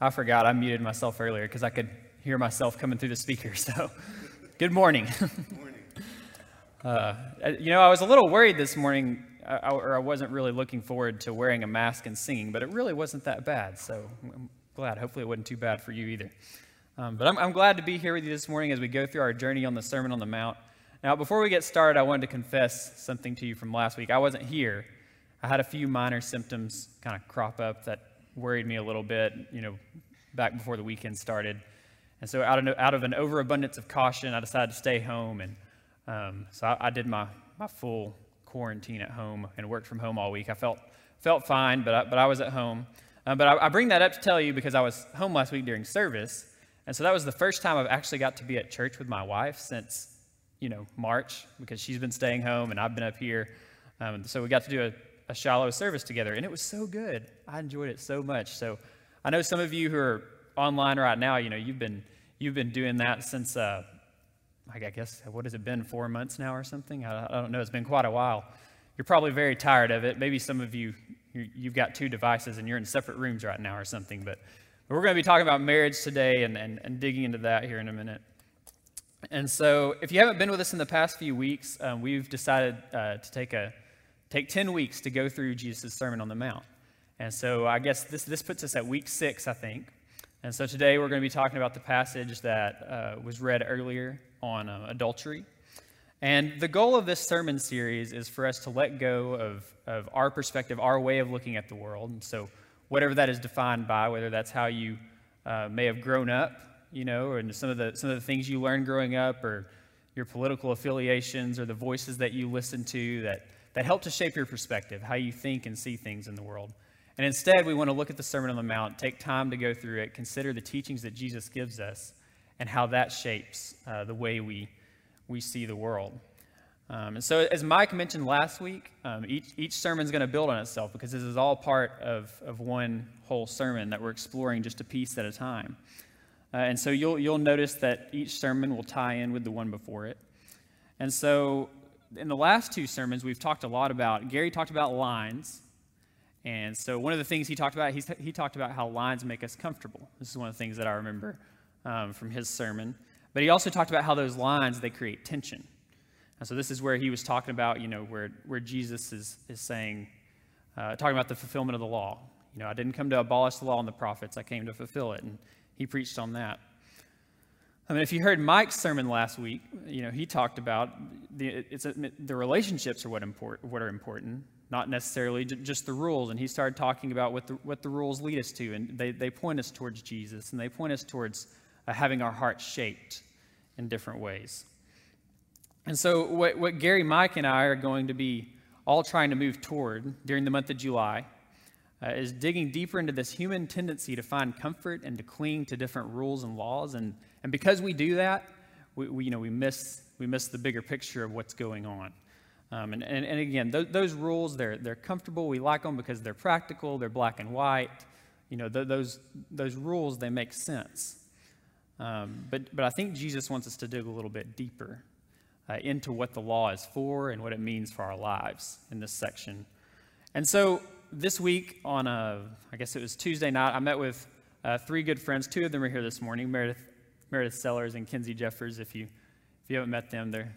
I forgot I muted myself earlier because I could hear myself coming through the speaker. So, good morning. Good morning. Uh, you know, I was a little worried this morning, uh, or I wasn't really looking forward to wearing a mask and singing, but it really wasn't that bad. So, I'm glad. Hopefully, it wasn't too bad for you either. Um, but I'm, I'm glad to be here with you this morning as we go through our journey on the Sermon on the Mount. Now, before we get started, I wanted to confess something to you from last week. I wasn't here. I had a few minor symptoms kind of crop up that worried me a little bit, you know, back before the weekend started. And so, out of, out of an overabundance of caution, I decided to stay home. And um, so, I, I, did my, my full quarantine at home and worked from home all week. I felt, felt fine, but I, but I was at home. Um, but I, I bring that up to tell you because I was home last week during service. And so, that was the first time I've actually got to be at church with my wife since, you know, March because she's been staying home and I've been up here. Um, so, we got to do a a shallow service together, and it was so good. I enjoyed it so much. So I know some of you who are online right now, you know, you've been you've been doing that since uh, I guess what has it been four months now or something? I, I don't know. It's been quite a while. You're probably very tired of it. Maybe some of you you've got two devices and you're in separate rooms right now or something. But, but we're going to be talking about marriage today and, and, and digging into that here in a minute. And so, if you haven't been with us in the past few weeks, um, we've decided uh, to take a take 10 weeks to go through Jesus' Sermon on the Mount. And so I guess this, this puts us at week six, I think. And so today we're going to be talking about the passage that uh, was read earlier on uh, adultery. And the goal of this sermon series is for us to let go of, of our perspective, our way of looking at the world. And so, whatever that is defined by, whether that's how you uh, may have grown up, you know, and some of, the, some of the things you learned growing up, or your political affiliations, or the voices that you listen to that that help to shape your perspective, how you think and see things in the world. And instead, we want to look at the Sermon on the Mount, take time to go through it, consider the teachings that Jesus gives us, and how that shapes uh, the way we, we see the world. Um, and so, as Mike mentioned last week, um, each, each sermon is going to build on itself because this is all part of, of one whole sermon that we're exploring just a piece at a time. Uh, and so, you'll, you'll notice that each sermon will tie in with the one before it. And so, in the last two sermons, we've talked a lot about, Gary talked about lines. And so one of the things he talked about, he's, he talked about how lines make us comfortable. This is one of the things that I remember um, from his sermon. But he also talked about how those lines, they create tension. And so this is where he was talking about, you know, where, where Jesus is, is saying, uh, talking about the fulfillment of the law. You know, I didn't come to abolish the law and the prophets, I came to fulfill it. And he preached on that. I mean, if you heard Mike's sermon last week, you know, he talked about the, it's the relationships are what, import, what are important, not necessarily just the rules. And he started talking about what the, what the rules lead us to. And they, they point us towards Jesus, and they point us towards uh, having our hearts shaped in different ways. And so, what, what Gary, Mike, and I are going to be all trying to move toward during the month of July uh, is digging deeper into this human tendency to find comfort and to cling to different rules and laws. And, and because we do that, we, we you know, we, miss, we miss the bigger picture of what's going on. Um, and, and, and, again, th- those rules, they're, they're comfortable. We like them because they're practical, they're black and white. You know, th- those, those rules, they make sense. Um, but, but I think Jesus wants us to dig a little bit deeper uh, into what the law is for and what it means for our lives in this section. And so this week on, a, I guess it was Tuesday night, I met with uh, three good friends. Two of them are here this morning, Meredith, Meredith Sellers and Kinsey Jeffers. If you, if you haven't met them, they're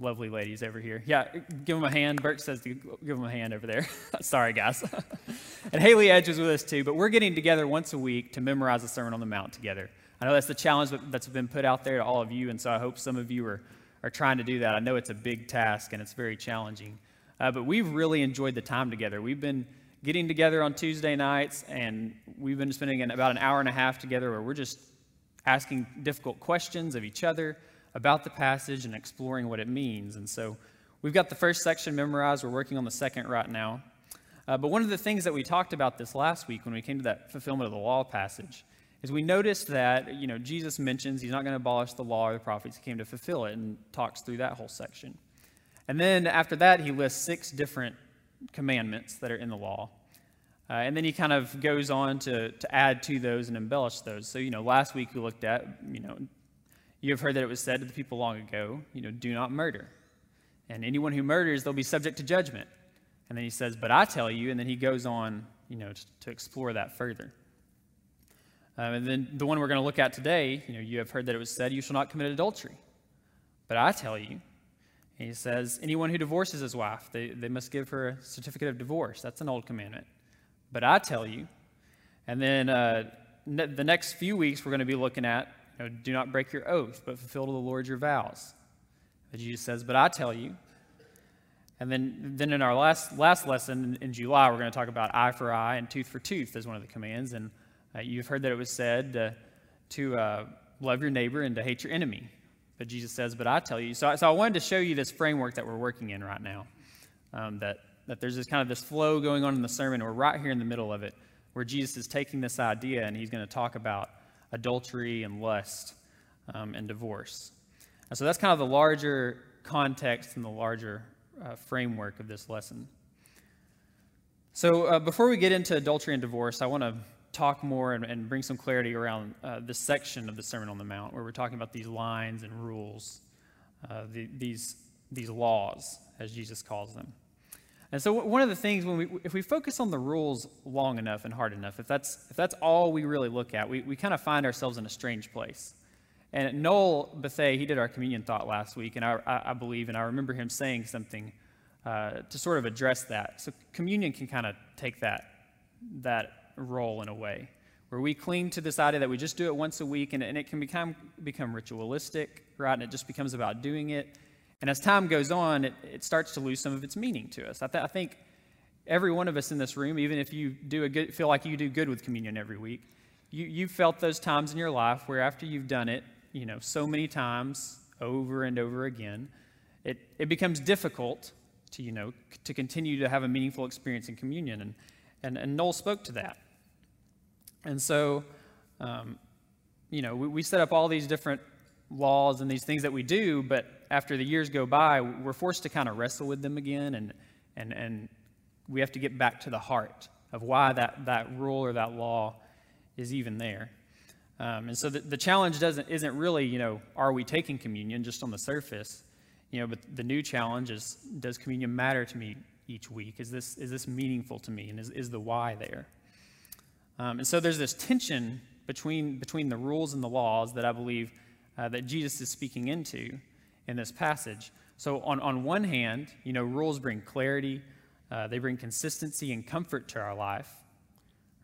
lovely ladies over here. Yeah, give them a hand. Bert says to give them a hand over there. Sorry, guys. and Haley Edge was with us too, but we're getting together once a week to memorize the Sermon on the Mount together. I know that's the challenge that's been put out there to all of you, and so I hope some of you are, are trying to do that. I know it's a big task and it's very challenging. Uh, but we've really enjoyed the time together. We've been getting together on Tuesday nights, and we've been spending about an hour and a half together where we're just asking difficult questions of each other about the passage and exploring what it means. And so we've got the first section memorized. We're working on the second right now. Uh, but one of the things that we talked about this last week when we came to that fulfillment of the law passage is we noticed that, you know, Jesus mentions he's not going to abolish the law or the prophets. He came to fulfill it and talks through that whole section. And then after that, he lists six different commandments that are in the law. Uh, and then he kind of goes on to, to add to those and embellish those. So, you know, last week we looked at, you know, you have heard that it was said to the people long ago, you know, do not murder. And anyone who murders, they'll be subject to judgment. And then he says, but I tell you, and then he goes on, you know, to, to explore that further. Um, and then the one we're going to look at today, you know, you have heard that it was said, You shall not commit adultery. But I tell you, he says, anyone who divorces his wife, they, they must give her a certificate of divorce. That's an old commandment. But I tell you, and then uh, ne- the next few weeks we're going to be looking at, you know, do not break your oath, but fulfill to the Lord your vows. Jesus says, but I tell you. And then, then in our last, last lesson in, in July, we're going to talk about eye for eye and tooth for tooth as one of the commands. And uh, you've heard that it was said uh, to uh, love your neighbor and to hate your enemy. But Jesus says, But I tell you. So, so I wanted to show you this framework that we're working in right now. Um, that, that there's this kind of this flow going on in the sermon. We're right here in the middle of it, where Jesus is taking this idea and he's going to talk about adultery and lust um, and divorce. And so that's kind of the larger context and the larger uh, framework of this lesson. So uh, before we get into adultery and divorce, I want to talk more and, and bring some clarity around uh, this section of the Sermon on the Mount where we're talking about these lines and rules, uh, the, these, these laws, as Jesus calls them. And so, one of the things when we, if we focus on the rules long enough and hard enough, if that's, if that's all we really look at, we, we kind of find ourselves in a strange place. And Noel Bethay, he did our communion thought last week, and I, I, believe, and I remember him saying something uh, to sort of address that. So, communion can kind of take that, that role in a way, where we cling to this idea that we just do it once a week and, and it can become, become ritualistic, right? And it just becomes about doing it. And as time goes on, it, it starts to lose some of its meaning to us. I, th- I think every one of us in this room, even if you do a good, feel like you do good with communion every week, you, you've felt those times in your life where after you've done it, you know, so many times over and over again, it, it becomes difficult to, you know, c- to continue to have a meaningful experience in communion. And, and, and Noel spoke to that. And so, um, you know, we, we set up all these different laws and these things that we do, but after the years go by, we're forced to kind of wrestle with them again, and, and, and we have to get back to the heart of why that, that rule or that law is even there. Um, and so the, the challenge doesn't, isn't really, you know, are we taking communion just on the surface? You know, but the new challenge is, does communion matter to me each week? Is this, is this meaningful to me? And is, is the why there? Um, and so there's this tension between, between the rules and the laws that I believe uh, that Jesus is speaking into in this passage. So on, on one hand, you know, rules bring clarity, uh, they bring consistency and comfort to our life.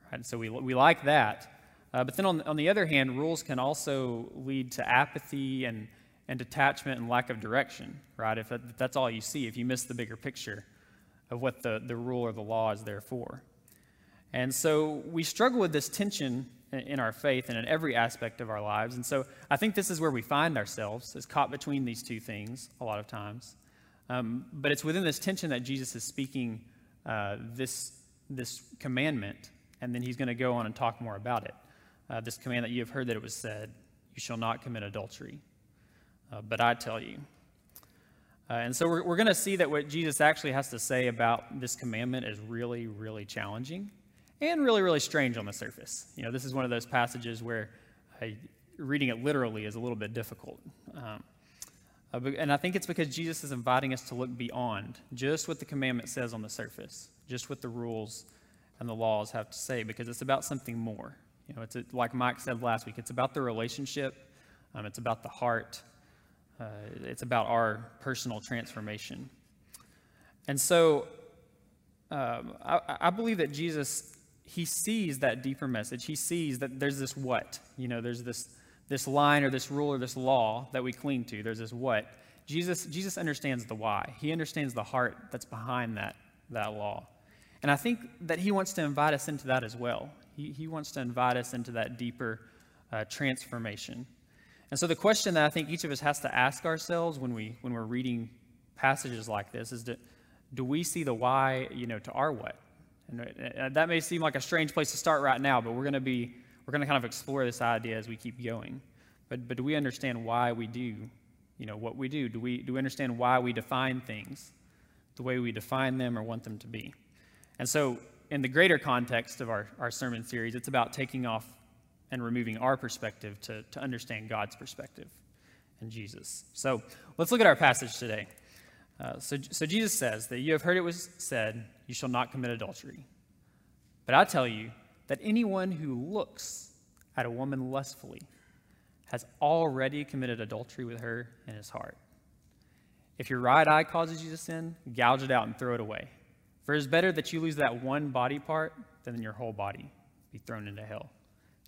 Right? And so we, we like that. Uh, but then on, on the other hand, rules can also lead to apathy and, and detachment and lack of direction, right? If, that, if that's all you see, if you miss the bigger picture of what the, the rule or the law is there for. And so we struggle with this tension in our faith and in every aspect of our lives. And so I think this is where we find ourselves, is caught between these two things a lot of times. Um, but it's within this tension that Jesus is speaking uh, this, this commandment, and then he's going to go on and talk more about it. Uh, this command that you have heard that it was said, You shall not commit adultery. Uh, but I tell you. Uh, and so we're, we're going to see that what Jesus actually has to say about this commandment is really, really challenging and really, really strange on the surface. You know, this is one of those passages where I, reading it literally is a little bit difficult. Um, uh, and I think it's because Jesus is inviting us to look beyond just what the commandment says on the surface, just what the rules and the laws have to say, because it's about something more. You know, it's a, like Mike said last week, it's about the relationship, um, it's about the heart, uh, it's about our personal transformation. And so um, I, I believe that Jesus he sees that deeper message. He sees that there's this what, you know, there's this this line or this rule or this law that we cling to. There's this what. Jesus Jesus understands the why. He understands the heart that's behind that that law. And I think that he wants to invite us into that as well. He, he wants to invite us into that deeper uh, transformation. And so the question that I think each of us has to ask ourselves when we when we're reading passages like this is do, do we see the why, you know, to our what? And uh, uh, that may seem like a strange place to start right now, but we're going to be we're going to kind of explore this idea as we keep going. But but do we understand why we do, you know, what we do? Do we do we understand why we define things the way we define them or want them to be? And so in the greater context of our, our sermon series, it's about taking off and removing our perspective to, to understand God's perspective and Jesus. So let's look at our passage today. Uh, so, so Jesus says that you have heard it was said, You shall not commit adultery. But I tell you that anyone who looks at a woman lustfully has already committed adultery with her in his heart. If your right eye causes you to sin, gouge it out and throw it away. For it is better that you lose that one body part than your whole body be thrown into hell.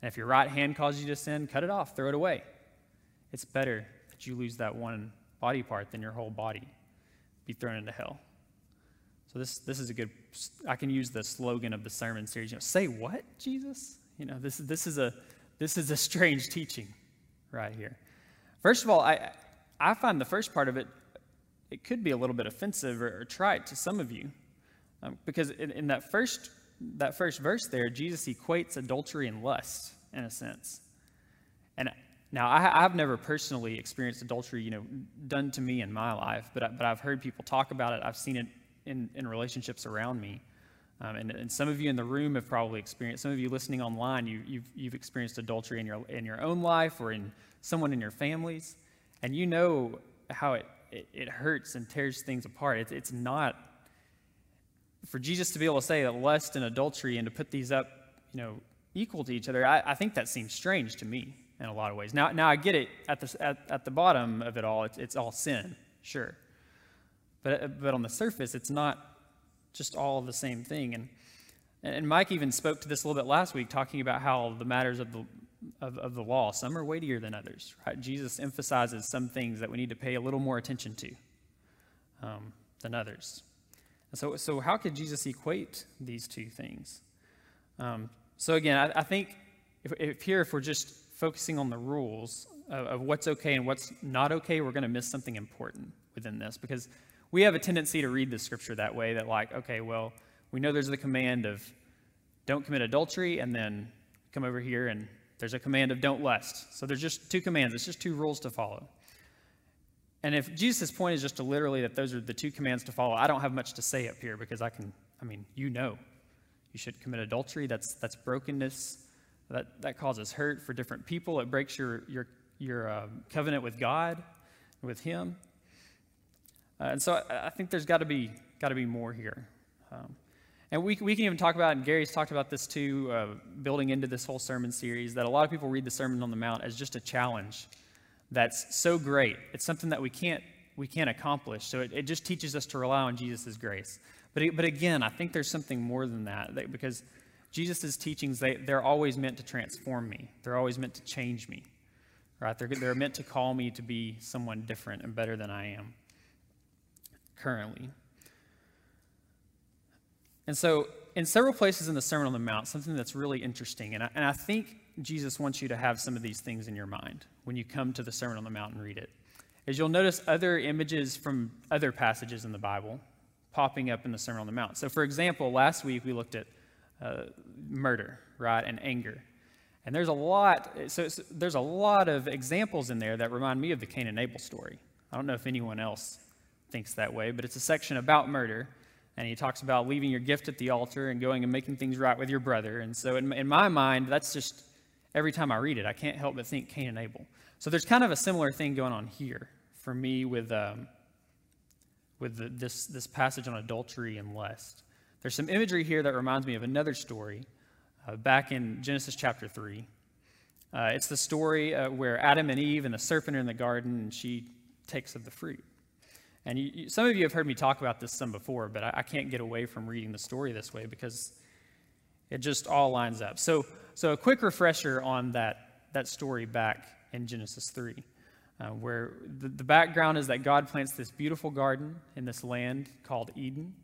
And if your right hand causes you to sin, cut it off, throw it away. It's better that you lose that one body part than your whole body be thrown into hell. So this this is a good. I can use the slogan of the sermon series. You know, say what, Jesus? You know, this this is a this is a strange teaching, right here. First of all, I I find the first part of it it could be a little bit offensive or, or trite to some of you, um, because in, in that first that first verse there, Jesus equates adultery and lust in a sense. And now I, have never personally experienced adultery, you know, done to me in my life, but I, but I've heard people talk about it. I've seen it in, in relationships around me. Um, and, and, some of you in the room have probably experienced, some of you listening online, you, you've, you've experienced adultery in your, in your own life or in someone in your families. And you know how it, it, it hurts and tears things apart. It's, it's not, for Jesus to be able to say that lust and adultery and to put these up, you know, equal to each other, I, I think that seems strange to me in a lot of ways. Now, now I get it at the, at, at the bottom of it all, it's, it's all sin, sure. But, but on the surface, it's not just all the same thing. And, and Mike even spoke to this a little bit last week, talking about how the matters of the, of, of the law, some are weightier than others. Right? Jesus emphasizes some things that we need to pay a little more attention to um, than others. And so, so, how could Jesus equate these two things? Um, so, again, I, I think if, if, here, if we're just focusing on the rules of, of what's okay and what's not okay, we're going to miss something important within this because we have a tendency to read the scripture that way that, like, okay, well, we know there's the command of don't commit adultery, and then come over here and there's a command of don't lust. So there's just two commands, it's just two rules to follow. And if Jesus' point is just to literally that those are the two commands to follow, I don't have much to say up here because I can, I mean, you know, you should commit adultery. That's, that's brokenness. That, that causes hurt for different people. It breaks your, your, your uh, covenant with God, with Him. Uh, and so I, I think there's got to be got to be more here. Um, and we, we can even talk about, and Gary's talked about this too, uh, building into this whole sermon series, that a lot of people read the Sermon on the Mount as just a challenge that's so great. It's something that we can't, we can't accomplish. So it, it just teaches us to rely on Jesus' grace. But, but again, I think there's something more than that, that because Jesus' teachings, they, they're always meant to transform me. They're always meant to change me, right? They're, they're meant to call me to be someone different and better than I am currently. And so, in several places in the Sermon on the Mount, something that's really interesting, and I, and I think Jesus wants you to have some of these things in your mind when you come to the Sermon on the Mount and read it, is you'll notice other images from other passages in the Bible popping up in the Sermon on the Mount. So, for example, last week we looked at uh, murder, right, and anger. And there's a lot, so there's a lot of examples in there that remind me of the Cain and Abel story. I don't know if anyone else thinks that way, but it's a section about murder. And he talks about leaving your gift at the altar and going and making things right with your brother. And so, in, in my mind, that's just every time I read it, I can't help but think Cain and Abel. So, there's kind of a similar thing going on here for me with, um, with the, this, this passage on adultery and lust. There's some imagery here that reminds me of another story uh, back in Genesis chapter 3. Uh, it's the story uh, where Adam and Eve and the serpent are in the garden, and she takes of the fruit. And you, you, some of you have heard me talk about this some before, but I, I, can't get away from reading the story this way because it just all lines up. So, so a quick refresher on that, that story back in Genesis 3, uh, where the, the background is that God plants this beautiful garden in this land called Eden,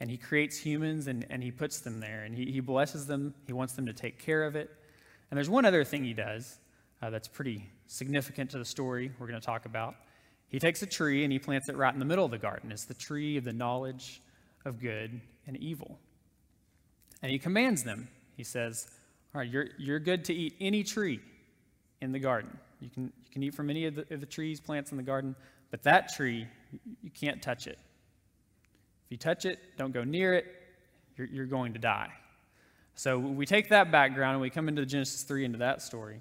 and he creates humans and, and he puts them there, and he, he blesses them. He wants them to take care of it. And there's one other thing he does uh, that's pretty significant to the story we're going to talk about. He takes a tree and he plants it right in the middle of the garden. It's the tree of the knowledge of good and evil. And he commands them. He says, All right, you're, you're good to eat any tree in the garden. You can, you can eat from any of the, of the trees, plants in the garden, but that tree, you can't touch it. If you touch it, don't go near it, you're, you're going to die. So we take that background and we come into Genesis 3, into that story,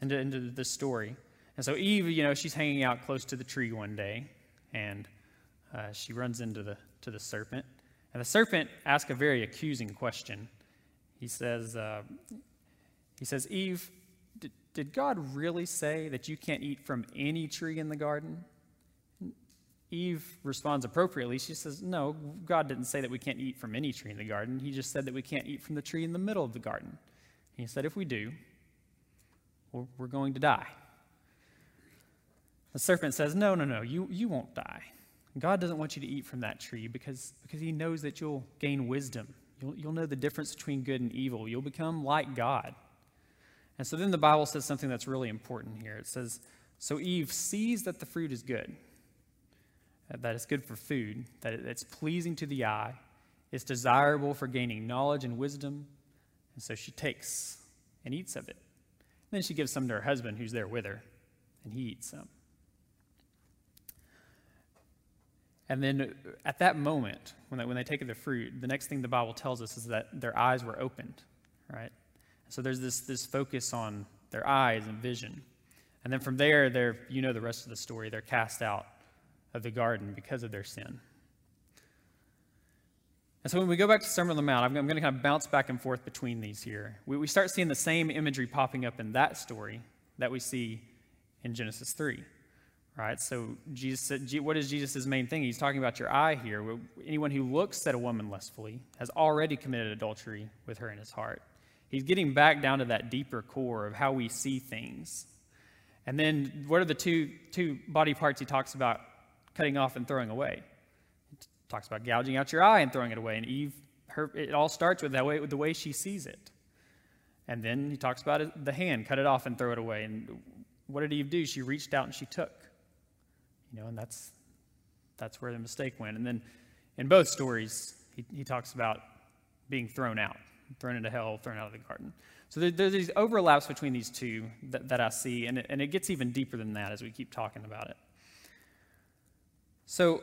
into, into this story. And so Eve, you know, she's hanging out close to the tree one day, and uh, she runs into the, to the serpent. And the serpent asks a very accusing question. He says, uh, he says, Eve, did God really say that you can't eat from any tree in the garden? Eve responds appropriately. She says, No, God didn't say that we can't eat from any tree in the garden. He just said that we can't eat from the tree in the middle of the garden. He said, If we do, we're going to die. The serpent says, No, no, no, you, you won't die. God doesn't want you to eat from that tree because, because he knows that you'll gain wisdom. You'll, you'll know the difference between good and evil. You'll become like God. And so then the Bible says something that's really important here. It says, So Eve sees that the fruit is good, that it's good for food, that it's pleasing to the eye, it's desirable for gaining knowledge and wisdom. And so she takes and eats of it. And then she gives some to her husband who's there with her, and he eats some. And then at that moment, when they, when they take the fruit, the next thing the Bible tells us is that their eyes were opened, right? So there's this, this focus on their eyes and vision. And then from there, they're, you know the rest of the story. They're cast out of the garden because of their sin. And so when we go back to Sermon on the Mount, I'm, I'm going to kind of bounce back and forth between these here. We, we start seeing the same imagery popping up in that story that we see in Genesis 3 right? So Jesus said, what is Jesus' main thing? He's talking about your eye here. Anyone who looks at a woman lustfully has already committed adultery with her in his heart. He's getting back down to that deeper core of how we see things. And then what are the two, two body parts he talks about cutting off and throwing away? He talks about gouging out your eye and throwing it away. And Eve, her, it all starts with that way, with the way she sees it. And then he talks about the hand, cut it off and throw it away. And what did Eve do? She reached out and she took. You know, and that's that's where the mistake went. And then in both stories, he, he talks about being thrown out, thrown into hell, thrown out of the garden. So there, there's these overlaps between these two that, that I see, and it, and it gets even deeper than that as we keep talking about it. So,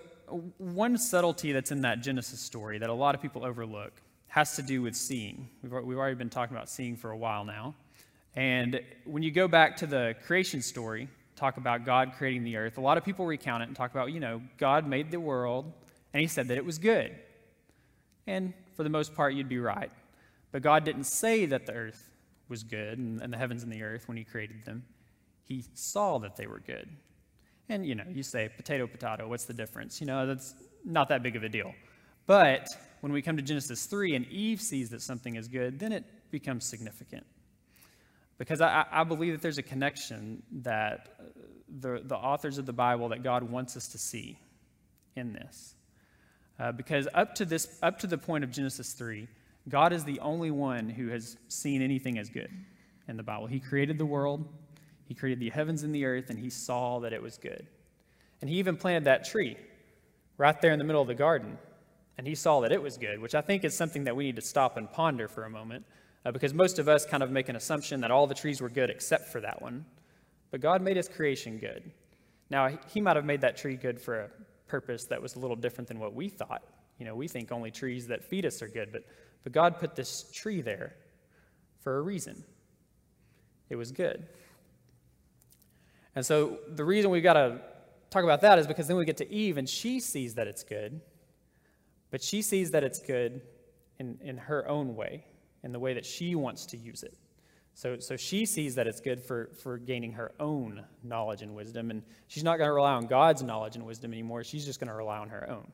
one subtlety that's in that Genesis story that a lot of people overlook has to do with seeing. We've, we've already been talking about seeing for a while now. And when you go back to the creation story, talk about God creating the earth, a lot of people recount it and talk about, you know, God made the world and he said that it was good. And for the most part, you'd be right. But God didn't say that the earth was good and, and the heavens and the earth when he created them. He saw that they were good. And, you know, you say potato, potato, what's the difference? You know, that's not that big of a deal. But when we come to Genesis 3 and Eve sees that something is good, then it becomes significant. Because I, I believe that there's a connection that the, the authors of the Bible that God wants us to see in this. Uh, because up to this, up to the point of Genesis 3, God is the only one who has seen anything as good in the Bible. He created the world, He created the heavens and the earth, and He saw that it was good. And He even planted that tree right there in the middle of the garden, and He saw that it was good, which I think is something that we need to stop and ponder for a moment uh, because most of us kind of make an assumption that all the trees were good except for that one. But God made his creation good. Now, he might have made that tree good for a purpose that was a little different than what we thought. You know, we think only trees that feed us are good, but, but God put this tree there for a reason. It was good. And so the reason we've got to talk about that is because then we get to Eve and she sees that it's good, but she sees that it's good in, in her own way in the way that she wants to use it. So, so she sees that it's good for, for gaining her own knowledge and wisdom, and she's not going to rely on God's knowledge and wisdom anymore. She's just going to rely on her own.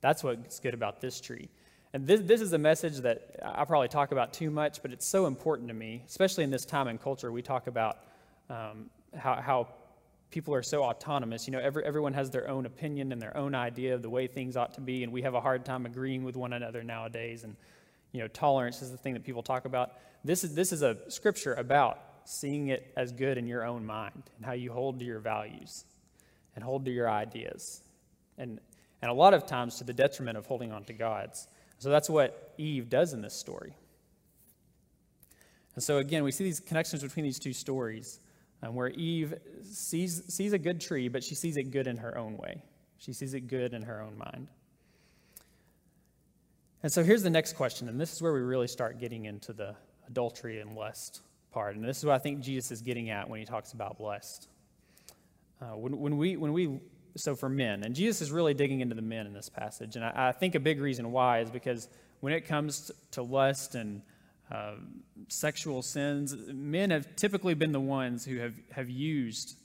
That's what's good about this tree. And this, this is a message that I probably talk about too much, but it's so important to me, especially in this time and culture. We talk about um, how, how people are so autonomous. You know, every, everyone has their own opinion and their own idea of the way things ought to be, and we have a hard time agreeing with one another nowadays. And you know, tolerance is the thing that people talk about. This is, this is a scripture about seeing it as good in your own mind and how you hold to your values and hold to your ideas. And, and a lot of times to the detriment of holding on to God's. So that's what Eve does in this story. And so again, we see these connections between these two stories um, where Eve sees, sees a good tree, but she sees it good in her own way. She sees it good in her own mind. And so here's the next question, and this is where we really start getting into the adultery and lust part. And this is what I think Jesus is getting at when he talks about lust. Uh, when, when, we, when we, so for men, and Jesus is really digging into the men in this passage. And I, I think a big reason why is because when it comes to lust and uh, sexual sins. Men have typically been the ones who have, have used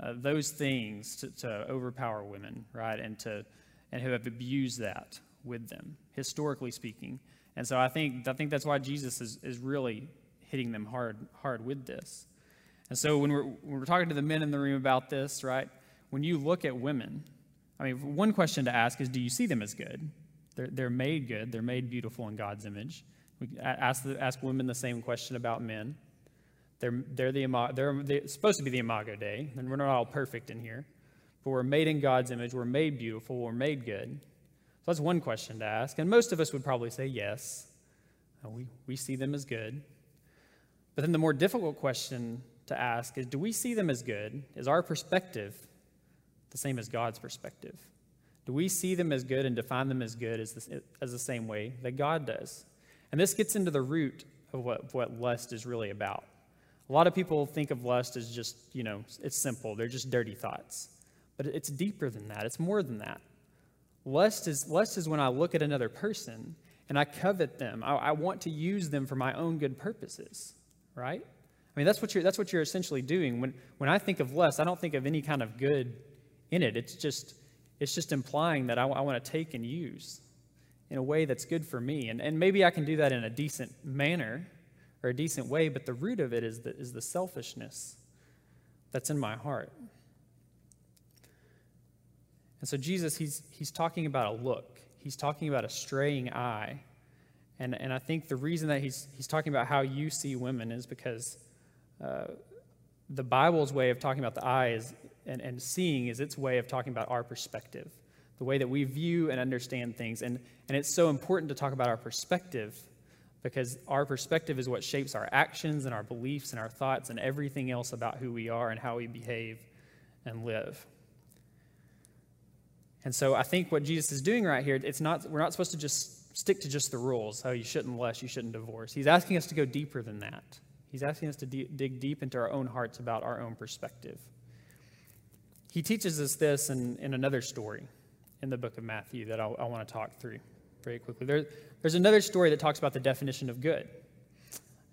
uh, those things to, to overpower women, right? And, to, and who have abused that with them, historically speaking. And so I think, I think that's why Jesus is, is really hitting them hard, hard with this. And so when we're, when we're talking to the men in the room about this, right, when you look at women, I mean, one question to ask is do you see them as good? They're, they're made good, they're made beautiful in God's image. We ask, ask women the same question about men. They're, they're, the, they're, they're supposed to be the imago Dei, and we're not all perfect in here. But we're made in God's image, we're made beautiful, we're made good. So that's one question to ask. And most of us would probably say yes. Uh, we, we see them as good. But then the more difficult question to ask is do we see them as good? Is our perspective the same as God's perspective? Do we see them as good and define them as good as the, as the same way that God does? And this gets into the root of what, what lust is really about. A lot of people think of lust as just, you know, it's simple, they're just dirty thoughts. But it's deeper than that, it's more than that. Lust is, lust is when I look at another person and I covet them. I, I, want to use them for my own good purposes, right? I mean, that's what you're, that's what you're essentially doing. When, when I think of lust, I don't think of any kind of good in it. It's just, it's just implying that I, I want to take and use in a way that's good for me. And, and maybe I can do that in a decent manner or a decent way, but the root of it is the, is the selfishness that's in my heart. And so Jesus, he's, he's talking about a look. He's talking about a straying eye. And, and I think the reason that he's, he's talking about how you see women is because uh, the Bible's way of talking about the eye is, and, and seeing is its way of talking about our perspective, the way that we view and understand things. And, and it's so important to talk about our perspective because our perspective is what shapes our actions and our beliefs and our thoughts and everything else about who we are and how we behave and live. And so I think what Jesus is doing right here, it's not, we're not supposed to just stick to just the rules. Oh, you shouldn't lust, you shouldn't divorce. He's asking us to go deeper than that. He's asking us to dig deep into our own hearts about our own perspective. He teaches us this in, in another story in the book of Matthew that I'll, I want to talk through very quickly. There, there's another story that talks about the definition of good.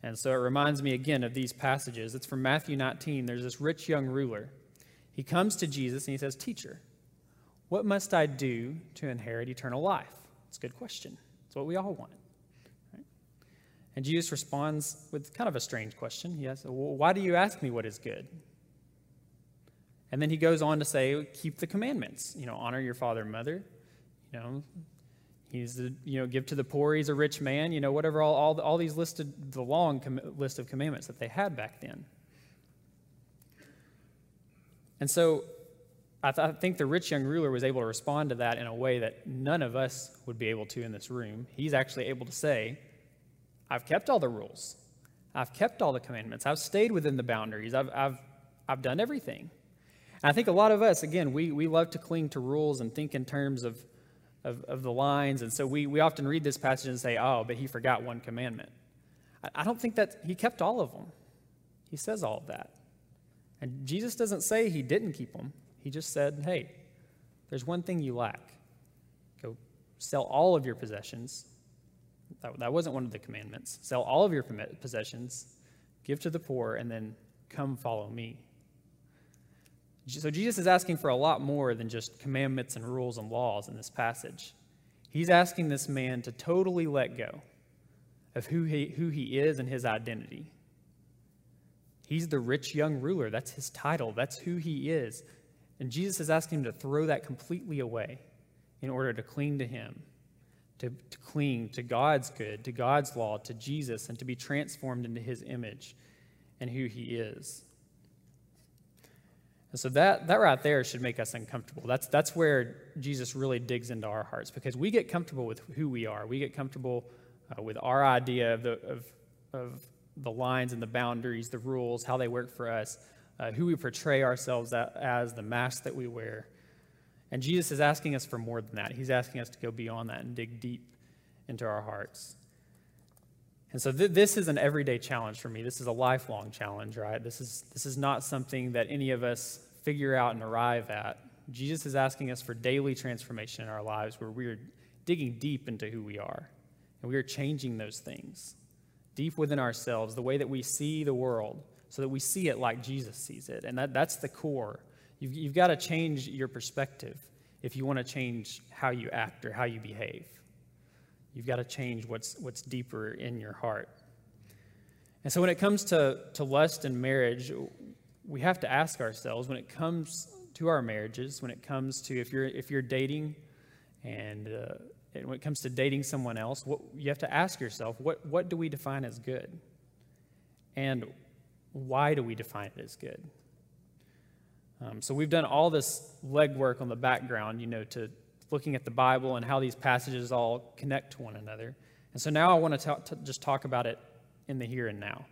And so it reminds me again of these passages. It's from Matthew 19. There's this rich young ruler. He comes to Jesus and he says, Teacher, what must I do to inherit eternal life? It's a good question. It's what we all want. Right? And Jesus responds with kind of a strange question. He asks, well, Why do you ask me what is good? And then he goes on to say, Keep the commandments. You know, honor your father and mother. You know, he's the, you know, give to the poor. He's a rich man. You know, whatever, all, all, all these listed, the long com- list of commandments that they had back then. And so I, th- I, think the rich young ruler was able to respond to that in a way that none of us would be able to in this room. He's actually able to say, I've kept all the rules, I've kept all the commandments, I've stayed within the boundaries, I've, I've, I've done everything. And I think a lot of us, again, we, we love to cling to rules and think in terms of, of, of the lines. And so we, we often read this passage and say, oh, but he forgot one commandment. I, I don't think that he kept all of them. He says all of that. And Jesus doesn't say he didn't keep them. He just said, hey, there's one thing you lack. Go sell all of your possessions. That, that wasn't one of the commandments. Sell all of your possessions, give to the poor, and then come follow me. So Jesus is asking for a lot more than just commandments and rules and laws in this passage. He's asking this man to totally let go of who he, who he is and his identity. He's the rich young ruler. That's his title. That's who he is. And Jesus is asking him to throw that completely away in order to cling to him, to, to cling to God's good, to God's law, to Jesus, and to be transformed into his image and who he is. And so that, that right there should make us uncomfortable. That's, that's where Jesus really digs into our hearts because we get comfortable with who we are. We get comfortable uh, with our idea of the, of, of the lines and the boundaries, the rules, how they work for us uh, who we portray ourselves as, the mask that we wear. And Jesus is asking us for more than that. He's asking us to go beyond that and dig deep into our hearts. And so th- this is an everyday challenge for me. This is a lifelong challenge, right? This is, this is not something that any of us figure out and arrive at. Jesus is asking us for daily transformation in our lives where we are digging deep into who we are and we are changing those things deep within ourselves, the way that we see the world, so that we see it like Jesus sees it. And that, that's the core. You've, you've got to change your perspective if you want to change how you act or how you behave. You've got to change what's, what's deeper in your heart. And so when it comes to, to lust and marriage, we have to ask ourselves when it comes to our marriages, when it comes to if you're, if you're dating and, uh, and when it comes to dating someone else, what, you have to ask yourself, what, what do we define as good? And why do we define it as good? Um, so we've done all this legwork on the background, you know, to looking at the Bible and how these passages all connect to one another. And so now I want to, to just talk about it in the here and now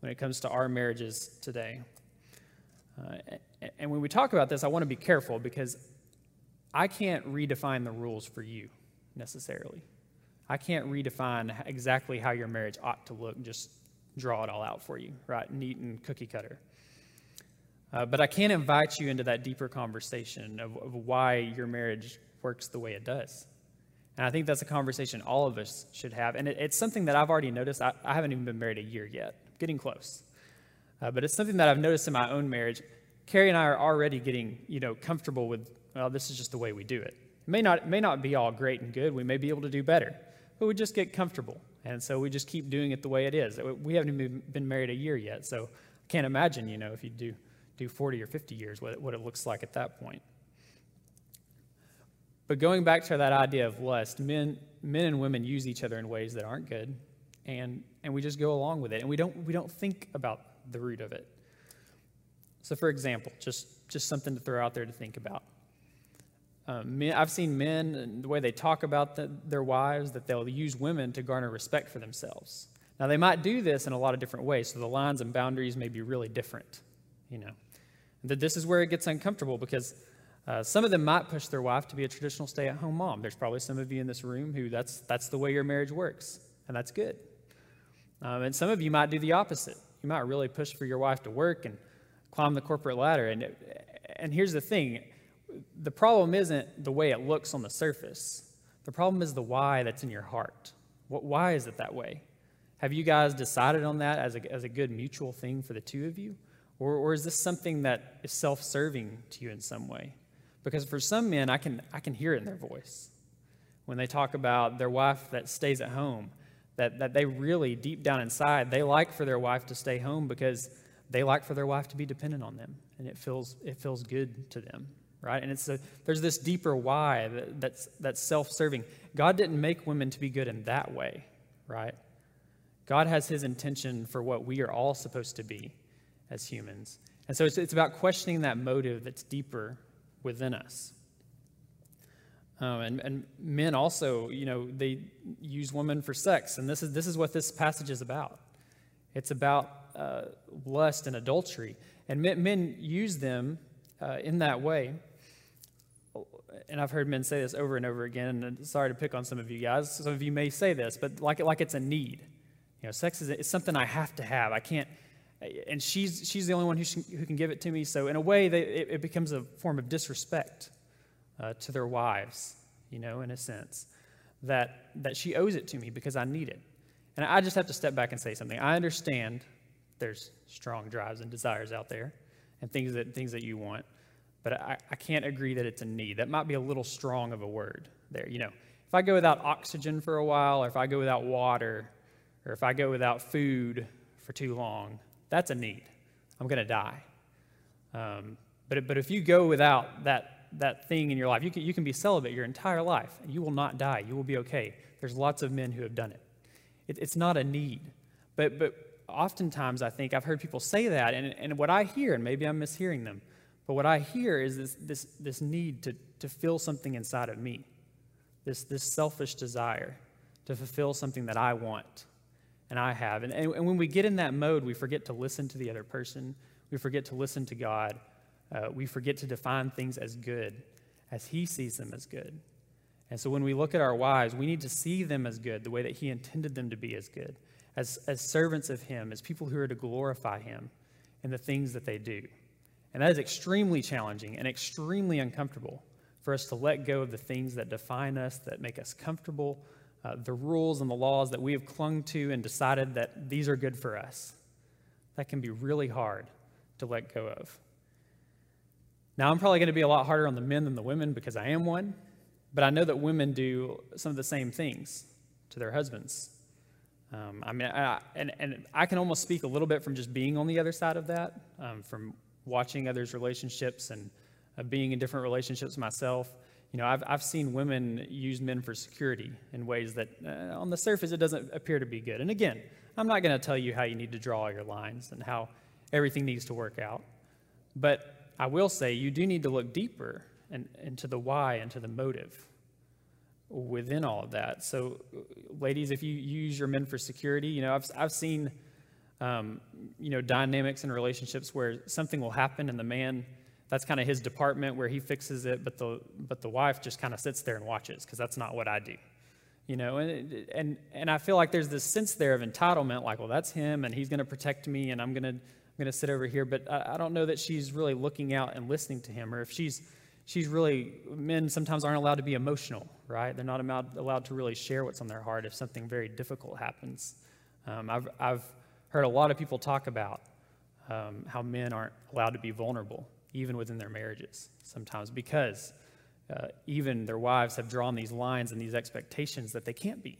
when it comes to our marriages today. Uh, and when we talk about this, I want to be careful because I can't redefine the rules for you necessarily. I can't redefine exactly how your marriage ought to look, just draw it all out for you, right? Neat and cookie cutter. Uh, but I can invite you into that deeper conversation of, of why your marriage works the way it does. And I think that's a conversation all of us should have. And it, it's something that I've already noticed. I, I, haven't even been married a year yet, I'm getting close. Uh, but it's something that I've noticed in my own marriage. Carrie and I are already getting, you know, comfortable with, well, this is just the way we do it. It may not, it may not be all great and good. We may be able to do better. But we just get comfortable. And so we just keep doing it the way it is. We haven't even been married a year yet. So I can't imagine, you know, if you do, do 40 or 50 years, what it, what it looks like at that point. But going back to that idea of lust, men, men and women use each other in ways that aren't good, and, and we just go along with it, and we don't, we don't think about the root of it. So, for example, just, just something to throw out there to think about. Um, men, I've seen men, the way they talk about the, their wives, that they'll use women to garner respect for themselves. Now, they might do this in a lot of different ways, so the lines and boundaries may be really different, you know. That this is where it gets uncomfortable because uh, some of them might push their wife to be a traditional stay at home mom. There's probably some of you in this room who that's, that's the way your marriage works, and that's good. Um, and some of you might do the opposite. You might really push for your wife to work and climb the corporate ladder. And, and here's the thing the problem isn't the way it looks on the surface, the problem is the why that's in your heart. What, why is it that way? Have you guys decided on that as a, as a good mutual thing for the two of you? Or, or is this something that is self serving to you in some way? Because for some men, I can, I can hear it in their voice when they talk about their wife that stays at home, that, that they really, deep down inside, they like for their wife to stay home because they like for their wife to be dependent on them, and it feels, it feels good to them, right? And it's a, there's this deeper why that, that's, that's self serving. God didn't make women to be good in that way, right? God has his intention for what we are all supposed to be as humans. And so it's, it's about questioning that motive that's deeper within us. Um, and, and men also, you know, they use women for sex. And this is, this is what this passage is about. It's about uh, lust and adultery. And men, men use them uh, in that way. And I've heard men say this over and over again. And sorry to pick on some of you guys. Some of you may say this, but like, like it's a need. You know, sex is it's something I have to have. I can't, and she's, she's the only one who, who can give it to me. So, in a way, they, it, it, becomes a form of disrespect uh, to their wives, you know, in a sense, that, that she owes it to me because I need it. And I just have to step back and say something. I understand there's strong drives and desires out there and things that, things that you want, but I, I can't agree that it's a need. That might be a little strong of a word there. You know, if I go without oxygen for a while, or if I go without water, or if I go without food for too long, that's a need. I'm going to die. Um, but, but if you go without that, that thing in your life, you can, you can be celibate your entire life, you will not die. You will be okay. There's lots of men who have done it. it it's not a need. But, but oftentimes, I think I've heard people say that, and, and what I hear, and maybe I'm mishearing them, but what I hear is this, this, this need to, to fill something inside of me, this, this selfish desire to fulfill something that I want and I have. And, and, and, when we get in that mode, we forget to listen to the other person, we forget to listen to God, uh, we forget to define things as good as He sees them as good. And so when we look at our wives, we need to see them as good, the way that He intended them to be as good, as, as servants of Him, as people who are to glorify Him in the things that they do. And that is extremely challenging and extremely uncomfortable for us to let go of the things that define us, that make us comfortable, uh, the rules and the laws that we have clung to and decided that these are good for us. That can be really hard to let go of. Now, I'm probably going to be a lot harder on the men than the women because I am one, but I know that women do some of the same things to their husbands. Um, I mean, I, and, and I can almost speak a little bit from just being on the other side of that, um, from watching others' relationships and uh, being in different relationships myself. You know, I've, I've seen women use men for security in ways that, uh, on the surface, it doesn't appear to be good. And again, I'm not going to tell you how you need to draw your lines and how everything needs to work out. But I will say you do need to look deeper and, into the why and to the motive within all of that. So, ladies, if you use your men for security, you know, I've, I've seen, um, you know, dynamics and relationships where something will happen and the man, that's kind of his department where he fixes it, but the, but the wife just kind of sits there and watches because that's not what I do. You know, and, and, and I feel like there's this sense there of entitlement, like, well, that's him and he's going to protect me and I'm going to, I'm going to sit over here. But I, I don't know that she's really looking out and listening to him or if she's, she's really, men sometimes aren't allowed to be emotional, right? They're not allowed, allowed to really share what's on their heart if something very difficult happens. Um, I've, I've heard a lot of people talk about um, how men aren't allowed to be vulnerable, even within their marriages, sometimes because uh, even their wives have drawn these lines and these expectations that they can't be.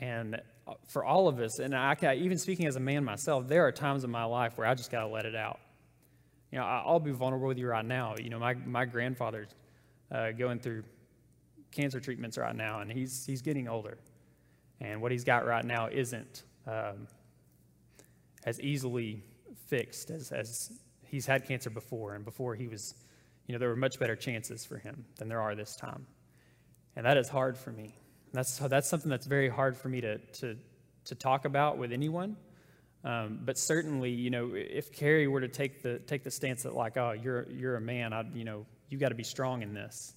And uh, for all of us, and I, even speaking as a man myself, there are times in my life where I just got to let it out you know, I'll be vulnerable with you right now. You know, my, my grandfather's uh, going through cancer treatments right now, and he's, he's getting older. And what he's got right now isn't um, as easily fixed as, as he's had cancer before. And before he was, you know, there were much better chances for him than there are this time. And that is hard for me. That's, that's something that's very hard for me to, to, to talk about with anyone um, but certainly, you know, if Carrie were to take the take the stance that like, oh, you're you're a man, I, you know, you got to be strong in this.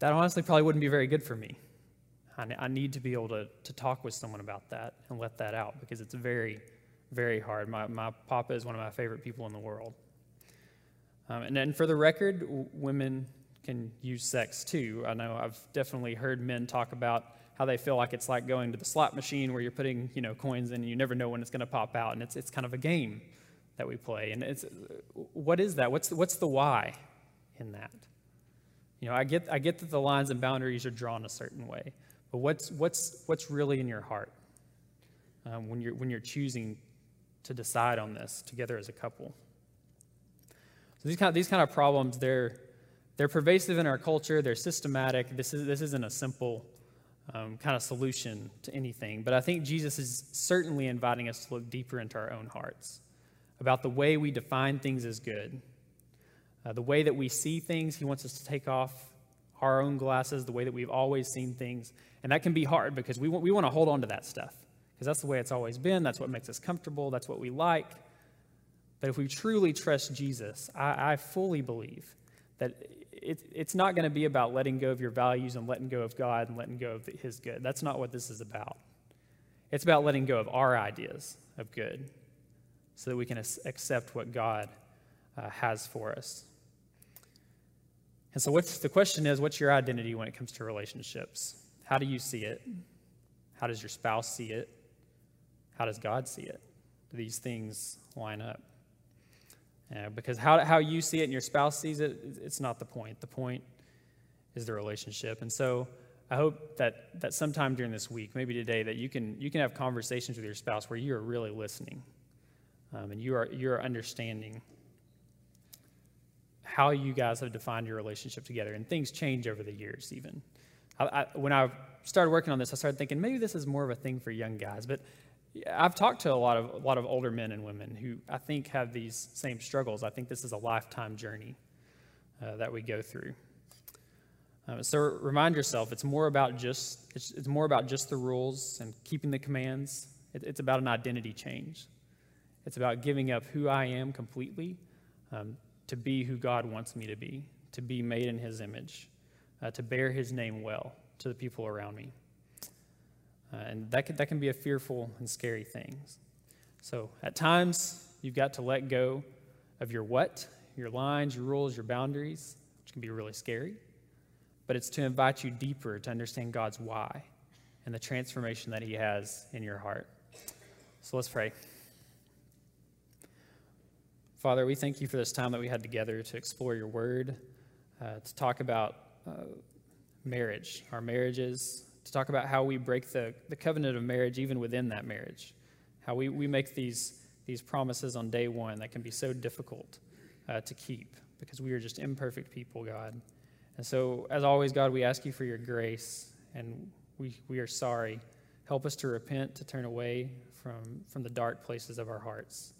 That honestly probably wouldn't be very good for me. I, I need to be able to to talk with someone about that and let that out because it's very, very hard. My my papa is one of my favorite people in the world. Um, and then for the record, women can use sex too. I know I've definitely heard men talk about how they feel like it's like going to the slot machine where you're putting, you know, coins in and you never know when it's going to pop out. And it's, it's kind of a game that we play. And it's, what is that? What's the, what's the why in that? You know, I get, I get that the lines and boundaries are drawn a certain way, but what's, what's, what's really in your heart um, when, you're, when you're choosing to decide on this together as a couple? So these kind of, these kind of problems, they're, they're pervasive in our culture. They're systematic. This, is, this isn't a simple um, kind of solution to anything. But I think Jesus is certainly inviting us to look deeper into our own hearts about the way we define things as good, uh, the way that we see things. He wants us to take off our own glasses, the way that we've always seen things. And that can be hard because we we want to hold on to that stuff because that's the way it's always been. That's what makes us comfortable. That's what we like. But if we truly trust Jesus, I, I fully believe that it, it's not going to be about letting go of your values and letting go of God and letting go of His good. That's not what this is about. It's about letting go of our ideas of good so that we can accept what God uh, has for us. And so, what's, the question is what's your identity when it comes to relationships? How do you see it? How does your spouse see it? How does God see it? Do these things line up? Uh, because how, how you see it and your spouse sees it, it's not the point. The point is the relationship. And so I hope that, that sometime during this week, maybe today, that you can, you can have conversations with your spouse where you are really listening um, and you are, you are understanding how you guys have defined your relationship together. And things change over the years, even. I, I, when I started working on this, I started thinking maybe this is more of a thing for young guys. But I've talked to a lot of a lot of older men and women who I think have these same struggles. I think this is a lifetime journey uh, that we go through. Uh, so remind yourself, it's more about just it's, it's, more about just the rules and keeping the commands. It, it's about an identity change. It's about giving up who I am completely um, to be who God wants me to be, to be made in His image, uh, to bear His name well to the people around me. Uh, and that can, that can be a fearful and scary thing. So at times, you've got to let go of your what, your lines, your rules, your boundaries, which can be really scary. but it's to invite you deeper to understand God's why and the transformation that He has in your heart. So let's pray. Father, we thank you for this time that we had together to explore your word, uh, to talk about uh, marriage, our marriages, to talk about how we break the, the covenant of marriage even within that marriage, how we, we make these, these promises on day one that can be so difficult uh, to keep because we are just imperfect people, God. And so, as always, God, we ask you for your grace, and we, we are sorry. Help us to repent, to turn away from, from the dark places of our hearts,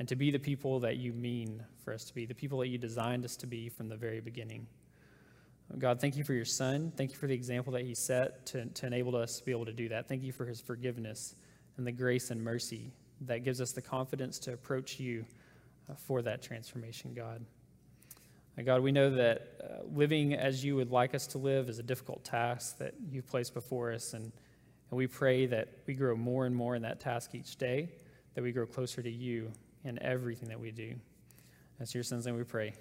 and to be the people that you mean for us to be, the people that you designed us to be from the very beginning. God, thank you for your son. Thank you for the example that he set to, to enable us to be able to do that. Thank you for his forgiveness and the grace and mercy that gives us the confidence to approach you uh, for that transformation, God. And God, we know that uh, living as you would like us to live is a difficult task that you've placed before us. And, and we pray that we grow more and more in that task each day, that we grow closer to you in everything that we do. That's your son's name we pray.